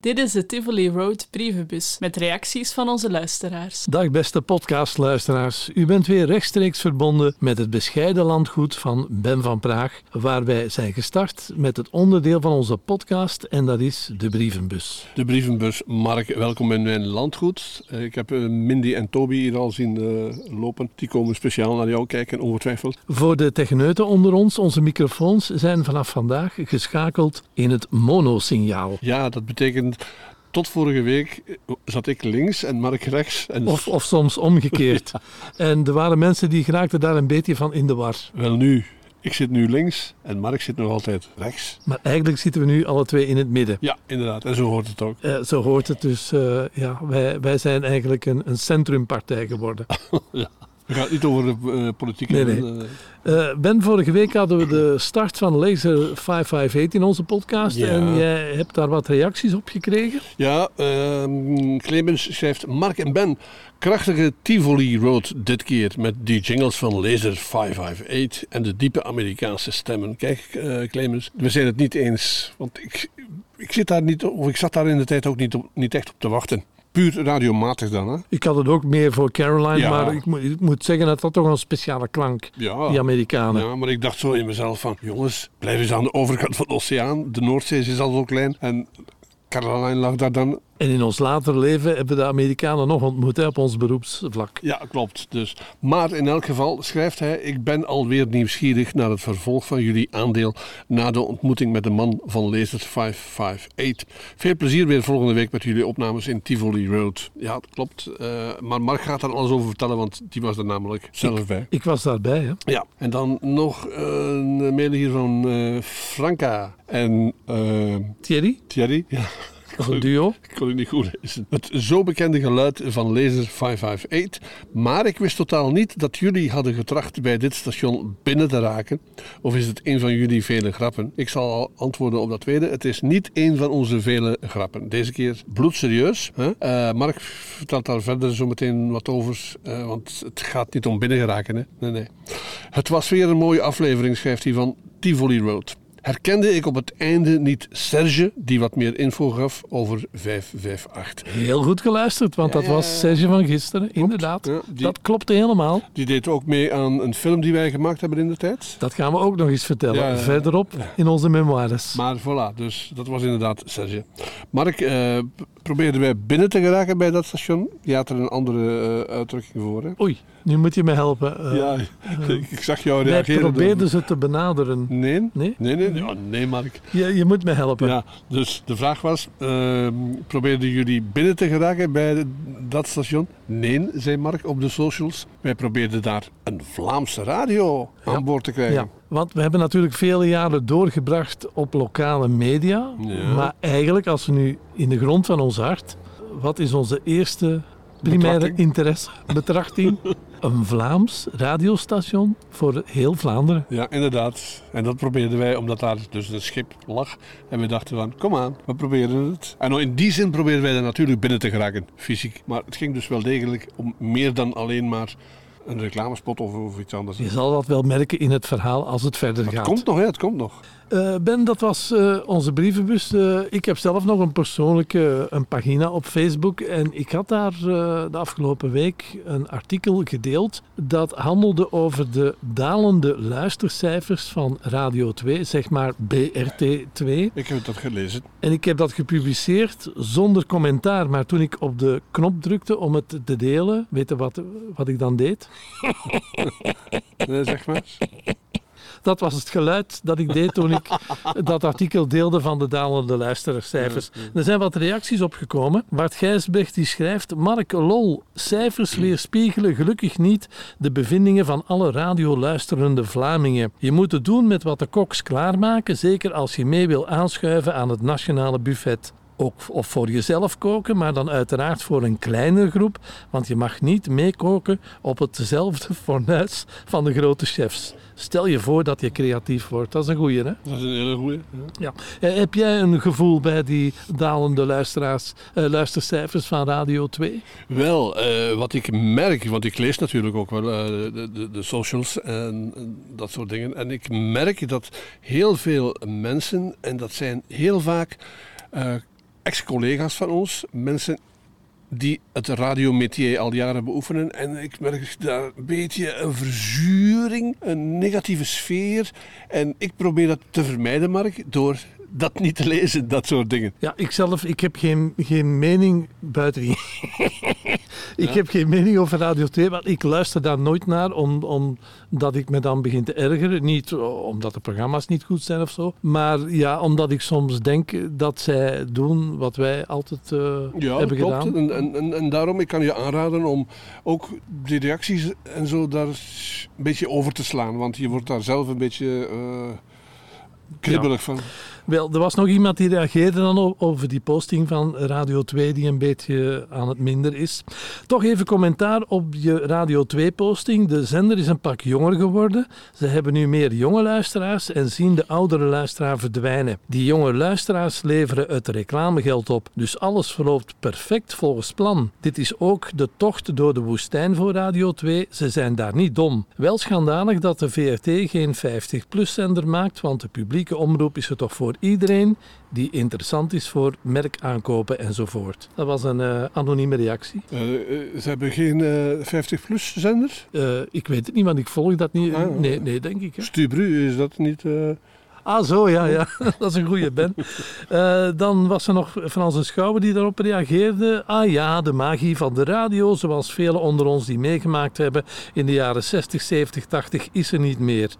Dit is de Tivoli Road brievenbus met reacties van onze luisteraars. Dag beste podcastluisteraars. U bent weer rechtstreeks verbonden met het bescheiden landgoed van Ben van Praag, waar wij zijn gestart met het onderdeel van onze podcast en dat is de brievenbus. De brievenbus, Mark, welkom in mijn landgoed. Eh, Ik heb eh, Mindy en Toby hier al zien eh, lopen. Die komen speciaal naar jou kijken, ongetwijfeld. Voor de techneuten onder ons, onze microfoons zijn vanaf vandaag geschakeld in het monosignaal. Ja, dat betekent tot vorige week zat ik links en Mark rechts. En Of, of soms omgekeerd. en er waren mensen die geraakten daar een beetje van in de war. wel nu, ik zit nu links en Mark zit nog altijd rechts. Maar eigenlijk zitten we nu alle twee in het midden. Ja, inderdaad. En zo hoort het ook. Eh, zo hoort het dus. eh, ja, wij, wij zijn eigenlijk een, een centrumpartij geworden. We gaan het niet over de eh, politiek Nee, hebben. nee. eh. Eh, ben, vorige week hadden we de start van Laser 558 in onze podcast. Ja. En jij hebt daar wat reacties op gekregen. Ja, ehm, Clemens schrijft Mark en Ben. Krachtige Tivoli Road dit keer met die jingles van Laser 558 en de diepe Amerikaanse stemmen. Kijk, Clemens, we zijn het niet eens. Want ik, ik zit daar niet, of ik zat daar in de tijd ook niet, op, niet echt op te wachten. Puur radiomatig dan, hè? Ik had het ook meer voor Caroline, Ja. maar ik moet, ik moet zeggen dat dat toch een speciale klank, Ja. die Amerikanen. Ja, maar ik dacht zo in mezelf van, jongens, blijf eens aan de overkant van de oceaan. De Noordzee is al zo klein en Caroline lag daar dan En in ons later leven hebben we de Amerikanen nog ontmoet hè, op ons beroepsvlak. Ja, klopt. Dus. Maar in elk geval schrijft hij: Ik ben alweer nieuwsgierig naar het vervolg van jullie aandeel na de ontmoeting met de man van Lasers 558. Veel plezier weer volgende week met jullie opnames in Tivoli Road. Ja, dat klopt. Eh, maar Mark gaat daar alles over vertellen, want die was er namelijk zelf bij. Ik was daarbij. Hè. Ja, en dan nog een mail hier van eh, Franca en eh, Thierry, Thierry. Ja. Dat is een duo. Ik kon het niet goed lezen. Het zo bekende geluid van Laser 558. Maar ik wist totaal niet dat jullie hadden getracht bij dit station binnen te raken. Of is het een van jullie vele grappen? Ik zal al antwoorden op dat tweede. Het is niet een van onze vele grappen. Deze keer bloedserieus. Hè? Eh, Mark vertelt daar verder zo meteen wat over. eh, want het gaat niet om binnen geraken. Hè? Nee, nee. Het was weer een mooie aflevering, schrijft hij van Tivoli Road. Herkende ik op het einde niet Serge, die wat meer info gaf over 558. Heel goed geluisterd, want dat Ja, ja, was. Serge van gisteren, inderdaad. Die- Dat klopte helemaal. Die deed ook mee aan een film die wij gemaakt hebben in de tijd. Dat gaan we ook nog eens vertellen, verderop in onze memoires. Maar voilà, dus dat was inderdaad Serge. Mark, eh, probeerden wij binnen te geraken bij dat station? Je had er een andere eh, uitdrukking voor, hè? Oei, nu moet je me helpen. Eh, ja, ik, ik zag jou wij reageren. probeerden ze te benaderen. Nee? Nee? Nee, nee, nee, oh, nee Mark. Je, je moet me helpen. Ja, dus de vraag was, ehm, probeerden jullie binnen te geraken bij dat station? Nee, zei Mark op de socials. Wij probeerden daar een Vlaamse radio Ja. aan boord te krijgen. Ja, want we hebben natuurlijk vele jaren doorgebracht op lokale media. Ja. Maar eigenlijk, als we nu in de grond van ons hart, wat is onze eerste primaire Betrachting? interesse, betrachting? Een Vlaams radiostation voor heel Vlaanderen. Ja, inderdaad. En dat probeerden wij, omdat daar dus een schip lag. En we dachten van, kom aan, we proberen het. En in die zin probeerden wij er natuurlijk binnen te geraken, fysiek. Maar het ging dus wel degelijk om meer dan alleen maar een reclamespot of, of iets anders. Je zal dat wel merken in het verhaal als het verder Het gaat. komt nog, hè, het komt nog. Eh, ben, dat was eh, onze brievenbus. Eh, ik heb zelf nog een persoonlijke een pagina op Facebook. En ik had daar de afgelopen week een artikel gedeeld. Dat handelde over de dalende luistercijfers van Radio 2, zeg maar BRT 2. Ik heb dat gelezen. En ik heb dat gepubliceerd zonder commentaar. Maar toen ik op de knop drukte om het te delen, weet je wat, wat ik dan deed? Nee, zeg maar. Dat was het geluid dat ik deed toen ik dat artikel deelde van de dalende luistercijfers. Er zijn wat reacties opgekomen. Bart Gijsbrecht die schrijft... Mark, lol, cijfers weerspiegelen gelukkig niet de bevindingen van alle radioluisterende Vlamingen. Je moet het doen met wat de koks klaarmaken, zeker als je mee wil aanschuiven aan het nationale buffet. Ook, of voor jezelf koken, maar dan uiteraard voor een kleinere groep, want je mag niet meekoken op hetzelfde fornuis van de grote chefs. Stel je voor dat je creatief wordt. Dat is een goeie, hè? Dat is een hele goeie. Ja. Ja. Eh, Heb jij een gevoel bij die dalende luisteraars, eh, luistercijfers van Radio 2? Wel, eh, wat ik merk, want ik lees natuurlijk ook wel de, de, de socials en, dat soort dingen. En ik merk dat heel veel mensen, en dat zijn heel vaak ex-collega's van ons, mensen die het radiometier al jaren beoefenen. En ik merk daar een beetje een verzuring, een negatieve sfeer. En ik probeer dat te vermijden, Mark, door dat niet te lezen, dat soort dingen. Ja, ik zelf, ik heb geen, geen mening buiten die. ik heb geen mening over Radio 2, want ik luister daar nooit naar, om, omdat ik me dan begin te ergeren. Niet omdat de programma's niet goed zijn of zo, maar ja, omdat ik soms denk dat zij doen wat wij altijd uh, ja, hebben klopt. gedaan. En, en, en, en daarom, ik kan je aanraden om ook die reacties en zo daar een beetje over te slaan, want je wordt daar zelf een beetje... Uh, kribbelig van. Wel, er was nog iemand die reageerde dan over die posting van Radio 2 die een beetje aan het minder is. Toch even commentaar op je Radio 2 posting. De zender is een pak jonger geworden. Ze hebben nu meer jonge luisteraars en zien de oudere luisteraar verdwijnen. Die jonge luisteraars leveren het reclamegeld op. Dus alles verloopt perfect volgens plan. Dit is ook de tocht door de woestijn voor Radio 2. Ze zijn daar niet dom. Wel schandalig dat de VRT geen 50-plus zender maakt, want de publieke omroep is er toch voor iedereen die interessant is voor merkaankopen enzovoort. Dat was een uh, anonieme reactie. Uh, ze hebben geen 50-plus zender? ik weet het niet, want ik volg dat niet. Ah, nee, nee, denk ik. Hè. Stubru, is dat niet... Ah, zo, ja, ja. dat is een goede Ben. Uh, dan was er nog Frans Schouwer die daarop reageerde. Ah ja, de magie van de radio, zoals velen onder ons die meegemaakt hebben in de jaren 60, 70, 80, is er niet meer.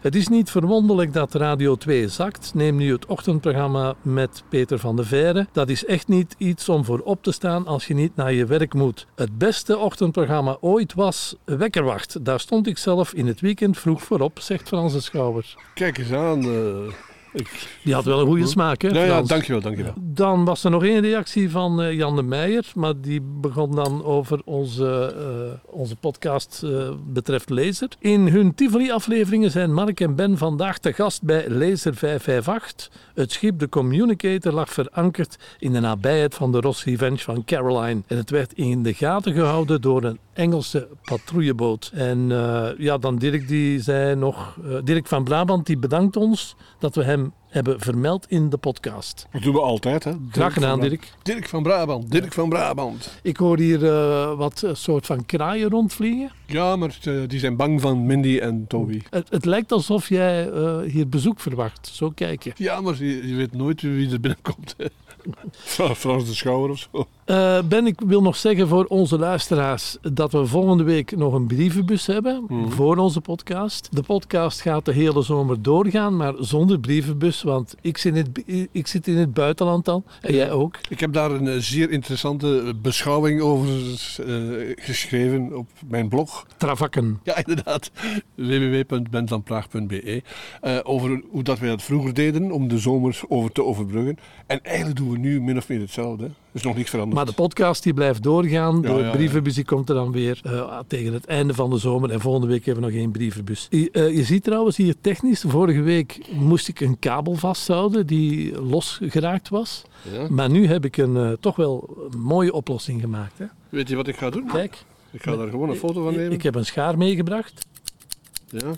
Het is niet verwonderlijk dat Radio 2 zakt. Neem nu het ochtendprogramma met Peter van de Veire. Dat is echt niet iets om voor op te staan als je niet naar je werk moet. Het beste ochtendprogramma ooit was Wekkerwacht. Daar stond ik zelf in het weekend vroeg voor op, zegt Frans Schouwer. Kijk eens aan... Uh... Uh. Ik... Die had wel een goede smaak, hè? Ja, ja, dankjewel, dankjewel. Dan was er nog één reactie van uh, Jan de Meijer, maar die begon dan over onze, uh, onze podcast uh, betreft Laser. In hun Tivoli-afleveringen zijn Mark en Ben vandaag te gast bij Laser 558. Het schip de Communicator lag verankerd in de nabijheid van de Ross Revenge van Caroline. En het werd in de gaten gehouden door een Engelse patrouilleboot. En ja, dan Dirk die zei nog, Dirk van Brabant die bedankt ons dat we hem hebben vermeld in de podcast. Dat doen we altijd, hè? Graag gedaan, Dirk. Dirk van Brabant, Dirk van Brabant. Ik hoor hier uh, wat soort van kraaien rondvliegen. Ja, maar uh, die zijn bang van Mindy en Toby. Het, het lijkt alsof jij hier bezoek verwacht. Zo kijk je. Ja, maar je, je weet nooit wie er binnenkomt. Frans de Schouwer of zo. Uh, ben, ik wil nog zeggen voor onze luisteraars dat we volgende week nog een brievenbus hebben mm. voor onze podcast. De podcast gaat de hele zomer doorgaan, maar zonder brievenbus, want ik zit in het, ik zit in het buitenland dan en jij ook. Ik heb daar een zeer interessante beschouwing over uh, geschreven op mijn blog. Travakken. Ja, inderdaad. www.benvanpraag.be uh, Over hoe dat wij dat vroeger deden om de zomers over te overbruggen. En eigenlijk doen we nu min of meer hetzelfde. Is nog niks veranderd. Maar de podcast die blijft doorgaan. Ja, de ja, brievenbus die komt er dan weer uh, tegen het einde van de zomer. En volgende week hebben we nog één brievenbus. Je, uh, je ziet trouwens hier technisch. Vorige week moest ik een kabel vasthouden die losgeraakt was. Ja. Maar nu heb ik een uh, toch wel een mooie oplossing gemaakt. Hè? Weet je wat ik ga doen? Kijk. Ik ga daar gewoon een foto van nemen. Ik heb een schaar meegebracht. Ja,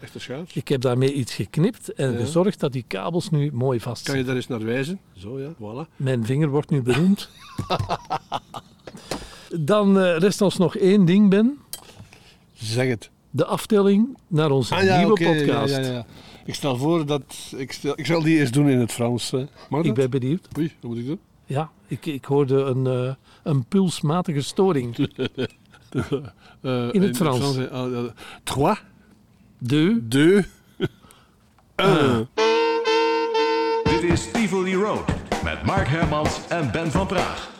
echte. Ik heb daarmee iets geknipt en ja. gezorgd dat die kabels nu mooi vast zijn. Kan je daar eens naar wijzen? Zo ja, voilà. Mijn vinger wordt nu beroemd. Dan uh, rest ons nog één ding, Ben. Zeg het. De aftelling naar onze ah, ja, nieuwe okay, podcast. Ja, ja, ik stel voor dat... Ik, stel, ik zal die eens doen in het Frans. Mag ik ben benieuwd. Oei, wat moet ik doen? Ja, ik, ik hoorde een, uh, een pulsmatige storing. uh, in het Frans. Uh, trois. Deux. Deux. Un. Dit is Tivoli Road met Mark Hermans en Ben van Praag.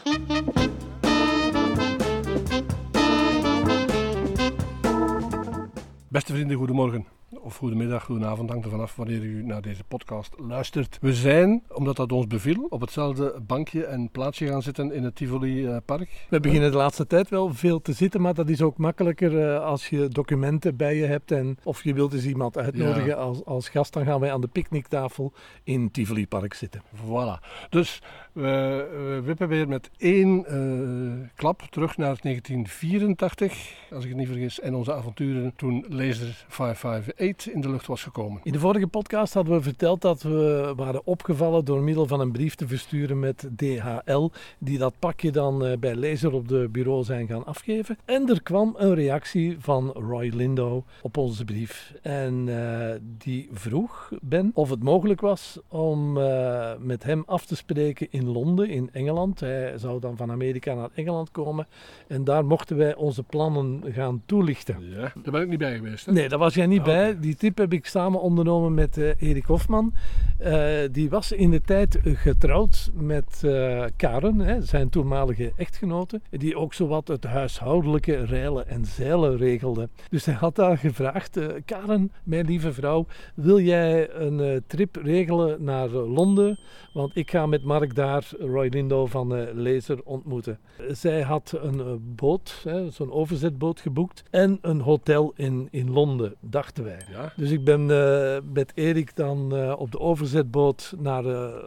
Beste vrienden, goedemorgen. Of goedemiddag, goedenavond, hangt er vanaf wanneer u naar deze podcast luistert. We zijn, omdat dat ons beviel, op hetzelfde bankje en plaatsje gaan zitten in het Tivoli uh, Park. We beginnen de laatste tijd wel veel te zitten, maar dat is ook makkelijker uh, als je documenten bij je hebt en of je wilt eens iemand uitnodigen ja. als, als gast, dan gaan wij aan de picknicktafel in Tivoli Park zitten. Voilà. Dus we, we wippen weer met één uh, klap terug naar 1984, als ik het niet vergis, en onze avonturen toen Laser 558 558 in de lucht was gekomen. In de vorige podcast hadden we verteld dat we waren opgevallen door middel van een brief te versturen met DHL, die dat pakje dan eh, bij lezer op de bureau zijn gaan afgeven. En er kwam een reactie van Roy Lindo op onze brief. En uh, die vroeg Ben of het mogelijk was om uh, met hem af te spreken in Londen, in Engeland. Hij zou dan van Amerika naar Engeland komen. En daar mochten wij onze plannen gaan toelichten. Ja, daar ben ik niet bij geweest. Hè? Nee, daar was jij niet bij. Die tip heb ik samen ondernomen met uh, Erik Hofman. Uh, die was in de tijd getrouwd met uh, Karen, hè, zijn toenmalige echtgenote, die ook zowat het huishoudelijke reilen en zeilen regelde. Dus hij had daar gevraagd, Karen, mijn lieve vrouw, wil jij een trip regelen naar Londen? Want ik ga met Mark daar Roy Lindo van Lezer ontmoeten. Zij had een boot, zo'n overzetboot geboekt en een hotel in, in Londen, dachten wij. Ja. Dus ik ben uh, met Erik dan uh, op de overzetboot naar,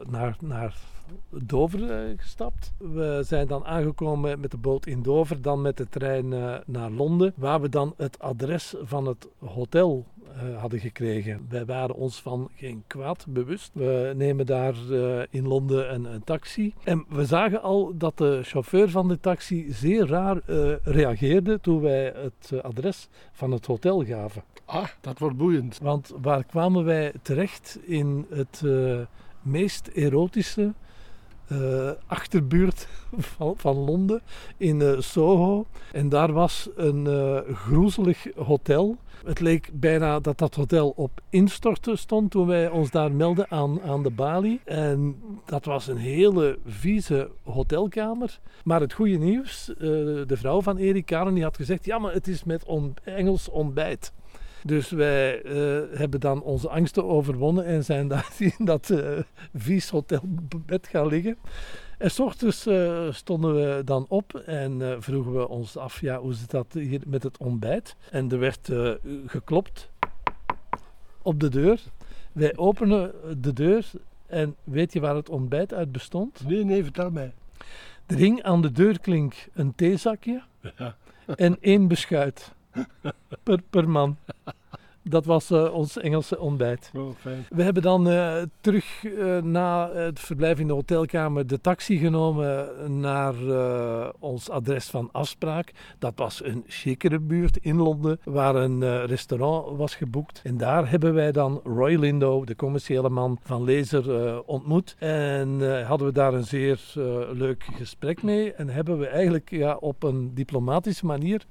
naar, naar Dover gestapt. We zijn dan aangekomen met de boot in Dover, dan met de trein naar Londen, waar we dan het adres van het hotel uh, hadden gekregen. Wij waren ons van geen kwaad bewust. We nemen daar uh, in Londen een, een, taxi. En we zagen al dat de chauffeur van de taxi zeer raar uh, reageerde toen wij het adres van het hotel gaven. Ah, dat wordt boeiend. Want waar kwamen wij terecht in het meest erotische uh, achterbuurt van, van, Londen, in uh, Soho. En daar was een uh, groezelig hotel. Het leek bijna dat dat hotel op instorten stond toen wij ons daar melden aan, aan de balie. En dat was een hele vieze hotelkamer. Maar het goede nieuws, de vrouw van Erik Karen die had gezegd, ja maar het is met on Engels ontbijt. Dus wij uh, hebben dan onze angsten overwonnen en zijn daar in dat uh, vies hotelbed gaan liggen. En s ochtends uh, stonden we dan op en vroegen we ons af, ja, hoe zit dat hier met het ontbijt? En er werd geklopt op de deur. Wij openen de deur en weet je waar het ontbijt uit bestond? Nee, nee, vertel mij. Er hing aan de deurklink een theezakje ja. en één beschuit per, per man. Dat was uh, ons Engelse ontbijt. Oh, fijn. We hebben dan uh, terug uh, na het verblijf in de hotelkamer de taxi genomen naar ons adres van afspraak. Dat was een chicere buurt in Londen, waar een restaurant was geboekt. En daar hebben wij dan Roy Lindo, de commerciële man van Lezer, ontmoet. En hadden we daar een zeer leuk gesprek mee. En hebben we eigenlijk ja, op een diplomatische manier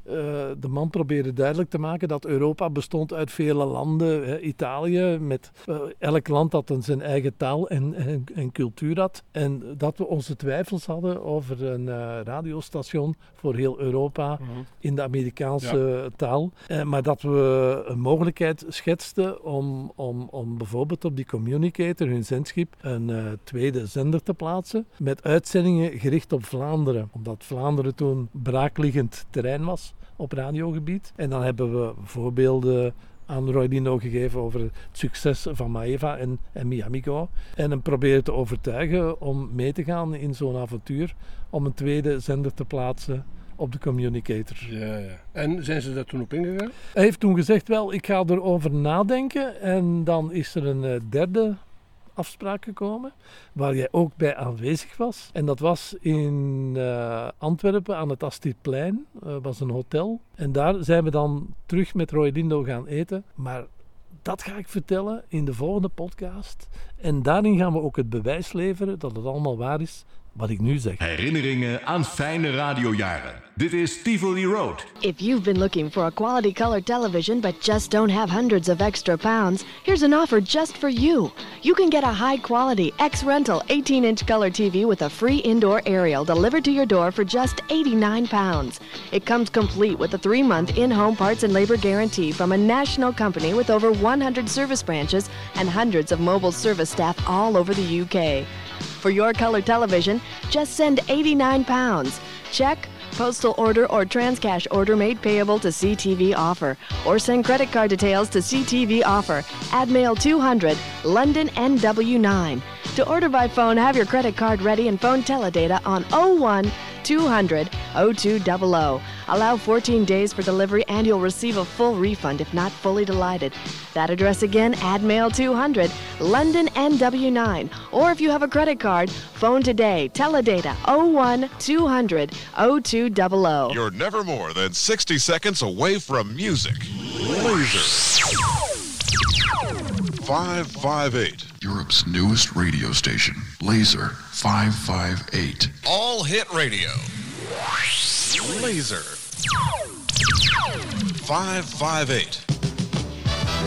de man proberen duidelijk te maken dat Europa bestond uit vele landen, hè, Italië, met uh, elk land dat een zijn eigen taal en, en, en, cultuur had. En dat we onze twijfels hadden over een uh, radiostation voor heel Europa mm -hmm. in de Amerikaanse ja. taal. Uh, maar dat we een mogelijkheid schetsten om, om, om bijvoorbeeld op die communicator, hun zendschip, een tweede zender te plaatsen met uitzendingen gericht op Vlaanderen. Omdat Vlaanderen toen braakliggend terrein was op radiogebied. En dan hebben we voorbeelden aan Roy Dino gegeven over het succes van Maeva en, en Miamigo. En hem proberen te overtuigen om mee te gaan in zo'n avontuur. Om een tweede zender te plaatsen op de communicator. Ja, ja. En zijn ze daar toen op ingegaan? Hij heeft toen gezegd, wel, ik ga erover nadenken. En dan is er een uh, derde afspraak gekomen, waar jij ook bij aanwezig was. En dat was in uh, Antwerpen aan het Astridplein, uh, was een hotel. En daar zijn we dan terug met Roy Lindo gaan eten. Maar dat ga ik vertellen in de volgende podcast. En daarin gaan we ook het bewijs leveren dat het allemaal waar is wat ik nu zeg. Herinneringen aan fijne radiojaren. Dit is Tivoli Road. If you've been looking for a quality color television but just don't have hundreds of extra pounds, here's an offer just for you. You can get a high quality X rental 18 inch color TV with a free indoor aerial delivered to your door for just 89 pounds. It comes complete with a three month in home parts and labor guarantee from a national company with over 100 service branches and hundreds of mobile service staff all over the UK. For your color television, just send 89 pounds. Check, postal order, or transcash order made payable to CTV Offer. Or send credit card details to CTV Offer. Add mail 200, London NW9. To order by phone, have your credit card ready and phone teledata on 01 200 0200. Allow 14 days for delivery and you'll receive a full refund if not fully delighted. That address again, AdMail 200, London NW9. Or if you have a credit card, phone today. Teledata 01 200 0200. You're never more than 60 seconds away from music. Laser. 558. Europe's newest radio station, Laser 558. All hit radio. Laser. 558.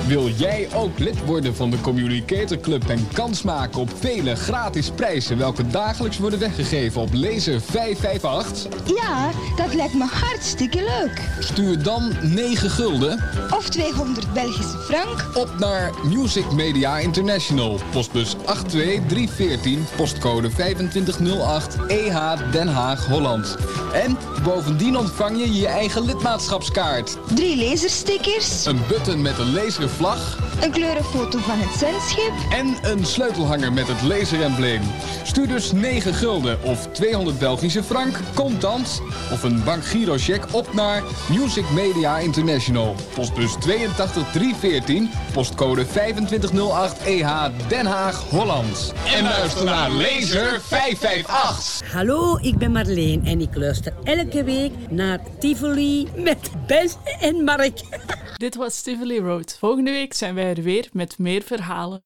Wil jij ook lid worden van de Communicator Club en kans maken op vele gratis prijzen welke dagelijks worden weggegeven op Laser 558? Ja, dat lijkt me hartstikke leuk. Stuur dan 9 gulden Of 200 Belgische frank. op naar Music Media International, postbus 82314, postcode 2508 EH Den Haag, Holland. En bovendien ontvang je je eigen lidmaatschapskaart, Drie laserstickers. een button met een laservlag Een kleurenfoto van het zendschip. en een sleutelhanger met het laserembleem. Stuur dus 9 gulden of 200 Belgische frank, contant of een bankgirocheck op naar Music Media International. Postbus 82314, postcode 2508 EH Den Haag, Holland. En luister naar Laser 558. Hallo, ik ben Marleen en ik luister elke week naar Tivoli met Bes en Mark. Dit was Tivoli Road. Volgende week zijn wij er weer met meer verhalen.